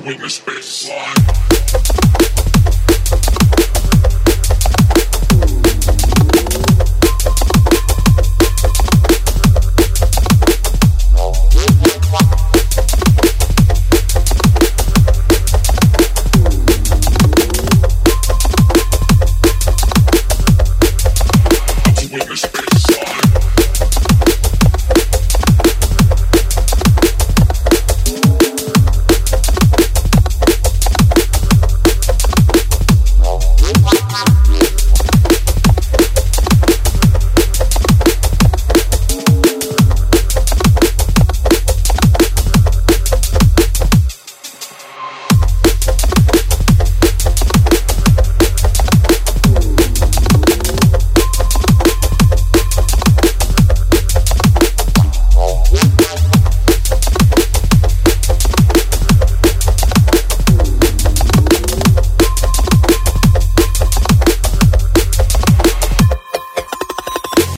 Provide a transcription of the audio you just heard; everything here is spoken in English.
to witness baseline.